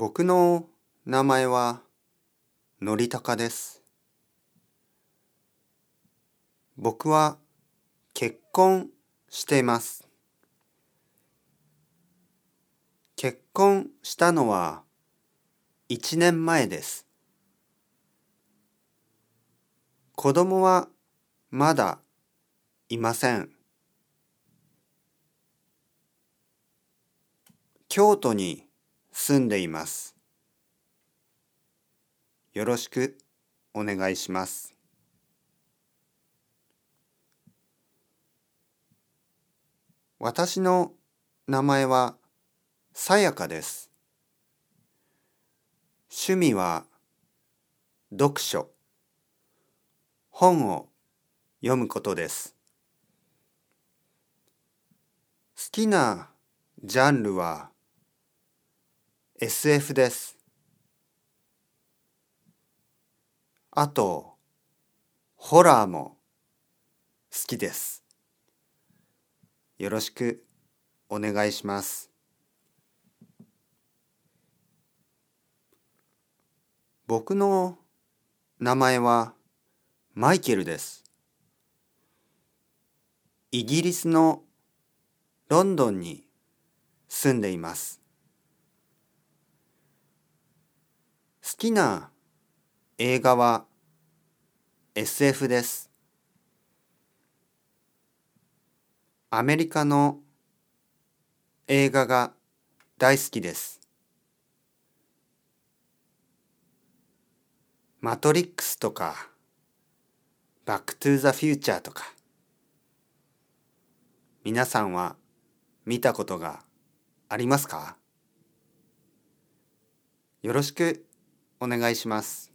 僕の名前はのりたかです。僕は結婚しています。結婚したのは一年前です。子供はまだいません。京都に住んでいます。よろしくお願いします。私の名前はさやかです。趣味は読書、本を読むことです。好きなジャンルは SF です。あと、ホラーも好きです。よろしくお願いします。僕の名前はマイケルです。イギリスのロンドンに住んでいます。好きな映画は SF です。アメリカの映画が大好きです。マトリックスとか、バックトゥーザフューチャーとか、皆さんは見たことがありますか？よろしくお願いします。